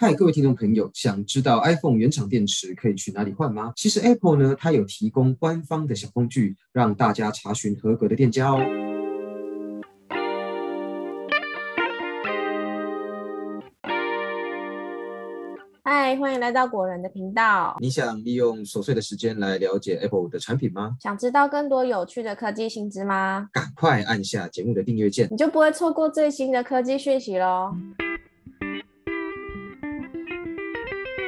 嗨，各位听众朋友，想知道 iPhone 原厂电池可以去哪里换吗？其实 Apple 呢，它有提供官方的小工具，让大家查询合格的店家哦。嗨，欢迎来到果仁的频道。你想利用琐碎的时间来了解 Apple 的产品吗？想知道更多有趣的科技新知吗？赶快按下节目的订阅键，你就不会错过最新的科技讯息喽。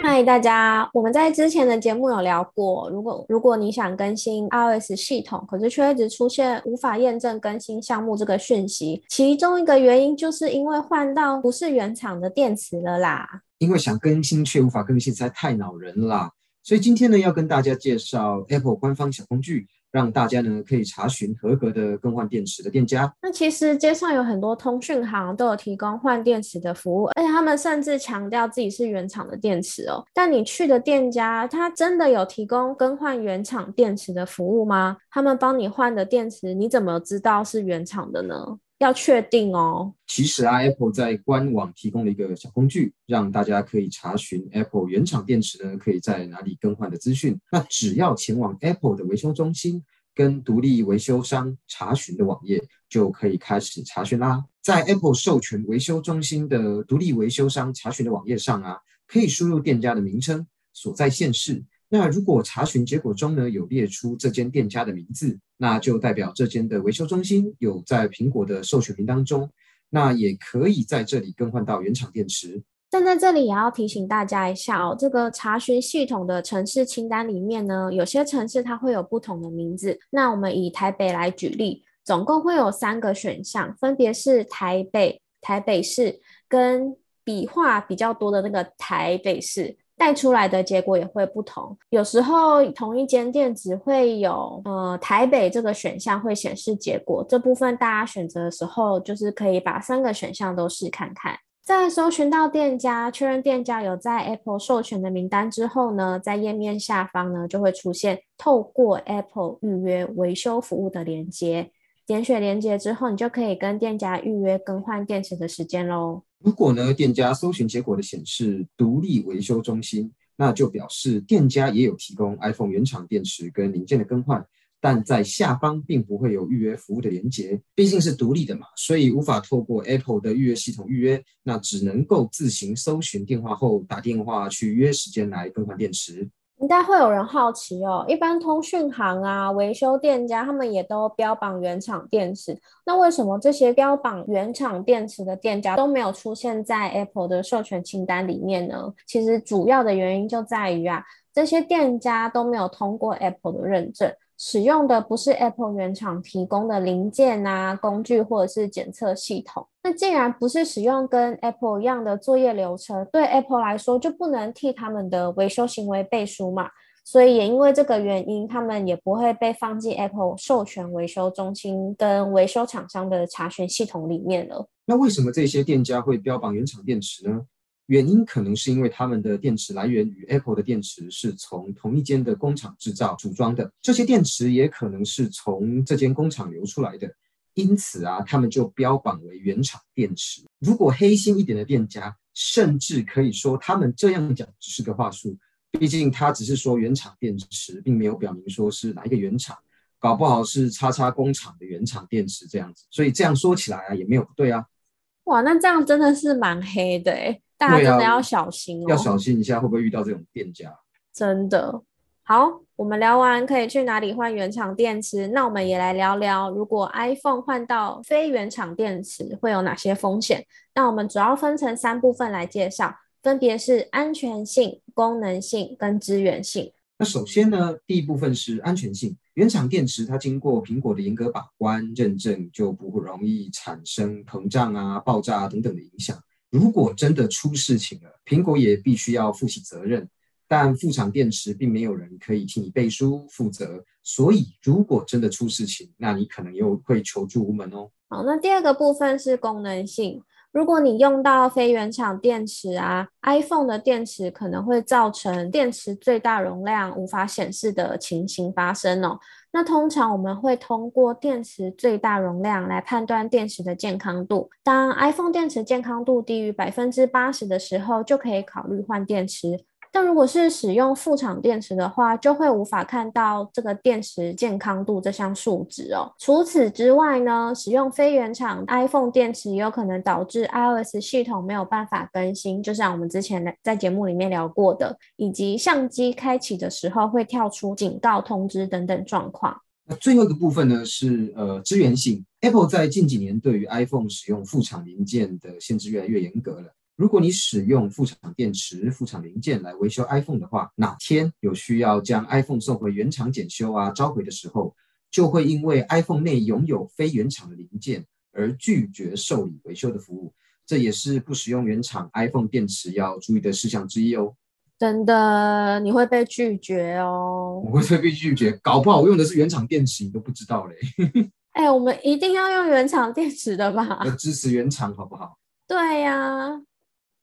嗨，大家！我们在之前的节目有聊过，如果如果你想更新 iOS 系统，可是却一直出现无法验证更新项目这个讯息，其中一个原因就是因为换到不是原厂的电池了啦。因为想更新却无法更新，实在太恼人了。所以今天呢，要跟大家介绍 Apple 官方小工具。让大家呢可以查询合格的更换电池的店家。那其实街上有很多通讯行都有提供换电池的服务，而且他们甚至强调自己是原厂的电池哦。但你去的店家，他真的有提供更换原厂电池的服务吗？他们帮你换的电池，你怎么知道是原厂的呢？要确定哦。其实啊，Apple 在官网提供了一个小工具，让大家可以查询 Apple 原厂电池呢可以在哪里更换的资讯。那只要前往 Apple 的维修中心跟独立维修商查询的网页，就可以开始查询啦。在 Apple 授权维修中心的独立维修商查询的网页上啊，可以输入店家的名称、所在县市。那如果查询结果中呢有列出这间店家的名字，那就代表这间的维修中心有在苹果的授权名当中，那也可以在这里更换到原厂电池。但在这里也要提醒大家一下哦，这个查询系统的城市清单里面呢，有些城市它会有不同的名字。那我们以台北来举例，总共会有三个选项，分别是台北、台北市跟笔画比较多的那个台北市。带出来的结果也会不同，有时候同一间店只会有呃台北这个选项会显示结果，这部分大家选择的时候就是可以把三个选项都试看看。在搜寻到店家，确认店家有在 Apple 授权的名单之后呢，在页面下方呢就会出现透过 Apple 预约维修服务的连接。点选连接之后，你就可以跟店家预约更换电池的时间喽。如果呢，店家搜寻结果的显示独立维修中心，那就表示店家也有提供 iPhone 原厂电池跟零件的更换，但在下方并不会有预约服务的连接，毕竟是独立的嘛，所以无法透过 Apple 的预约系统预约，那只能够自行搜寻电话后打电话去约时间来更换电池。应该会有人好奇哦，一般通讯行啊、维修店家，他们也都标榜原厂电池，那为什么这些标榜原厂电池的店家都没有出现在 Apple 的授权清单里面呢？其实主要的原因就在于啊，这些店家都没有通过 Apple 的认证。使用的不是 Apple 原厂提供的零件啊、工具或者是检测系统。那既然不是使用跟 Apple 一样的作业流程，对 Apple 来说就不能替他们的维修行为背书嘛。所以也因为这个原因，他们也不会被放进 Apple 授权维修中心跟维修厂商的查询系统里面了。那为什么这些店家会标榜原厂电池呢？原因可能是因为他们的电池来源与 Apple 的电池是从同一间的工厂制造组装的，这些电池也可能是从这间工厂流出来的，因此啊，他们就标榜为原厂电池。如果黑心一点的店家，甚至可以说他们这样讲只是个话术，毕竟他只是说原厂电池，并没有表明说是哪一个原厂，搞不好是叉叉工厂的原厂电池这样子，所以这样说起来啊，也没有不对啊。哇，那这样真的是蛮黑的哎。大家真的要小心哦，要小心一下，会不会遇到这种店家？真的好，我们聊完可以去哪里换原厂电池？那我们也来聊聊，如果 iPhone 换到非原厂电池会有哪些风险？那我们主要分成三部分来介绍，分别是安全性、功能性跟资源性。那首先呢，第一部分是安全性，原厂电池它经过苹果的严格把关认证，就不容易产生膨胀啊、爆炸等等的影响。如果真的出事情了，苹果也必须要负起责任。但副厂电池并没有人可以替你背书负责，所以如果真的出事情，那你可能又会求助无门哦。好，那第二个部分是功能性。如果你用到非原厂电池啊，iPhone 的电池可能会造成电池最大容量无法显示的情形发生哦。那通常我们会通过电池最大容量来判断电池的健康度。当 iPhone 电池健康度低于百分之八十的时候，就可以考虑换电池。但如果是使用副厂电池的话，就会无法看到这个电池健康度这项数值哦。除此之外呢，使用非原厂 iPhone 电池也有可能导致 iOS 系统没有办法更新，就像我们之前在节目里面聊过的，以及相机开启的时候会跳出警告通知等等状况。那最后一个部分呢，是呃支援性。Apple 在近几年对于 iPhone 使用副厂零件的限制越来越严格了。如果你使用副厂电池、副厂零件来维修 iPhone 的话，哪天有需要将 iPhone 送回原厂检修啊、召回的时候，就会因为 iPhone 内拥有非原厂的零件而拒绝受理维修的服务。这也是不使用原厂 iPhone 电池要注意的事项之一哦。真的，你会被拒绝哦。我会被拒绝，搞不好我用的是原厂电池，你都不知道嘞。哎，我们一定要用原厂电池的吧？要支持原厂，好不好？对呀。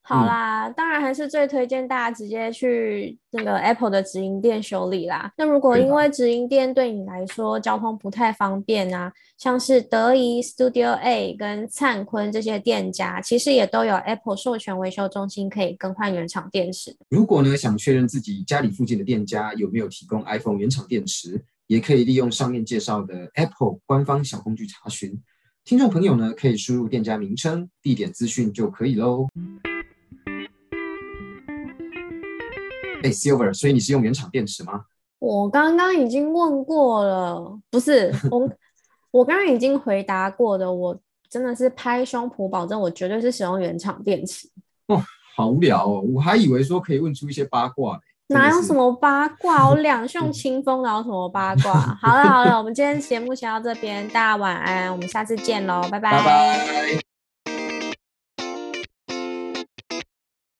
好啦，当然还是最推荐大家直接去那个 Apple 的直营店修理啦。那如果因为直营店对你来说交通不太方便啊，像是德仪 Studio A 跟灿坤这些店家，其实也都有 Apple 授权维修中心可以更换原厂电池。如果呢想确认自己家里附近的店家有没有提供 iPhone 原厂电池，也可以利用上面介绍的 Apple 官方小工具查询。听众朋友呢可以输入店家名称、地点资讯就可以喽。哎，Silver，所以你是用原厂电池吗？我刚刚已经问过了，不是我，我刚刚已经回答过的，我真的是拍胸脯保证，我绝对是使用原厂电池。哦，好无聊哦，我还以为说可以问出一些八卦哪有什么八卦？我 两袖清风，哪有什么八卦？好了好了，我们今天节目先到这边，大家晚安，我们下次见喽，拜拜。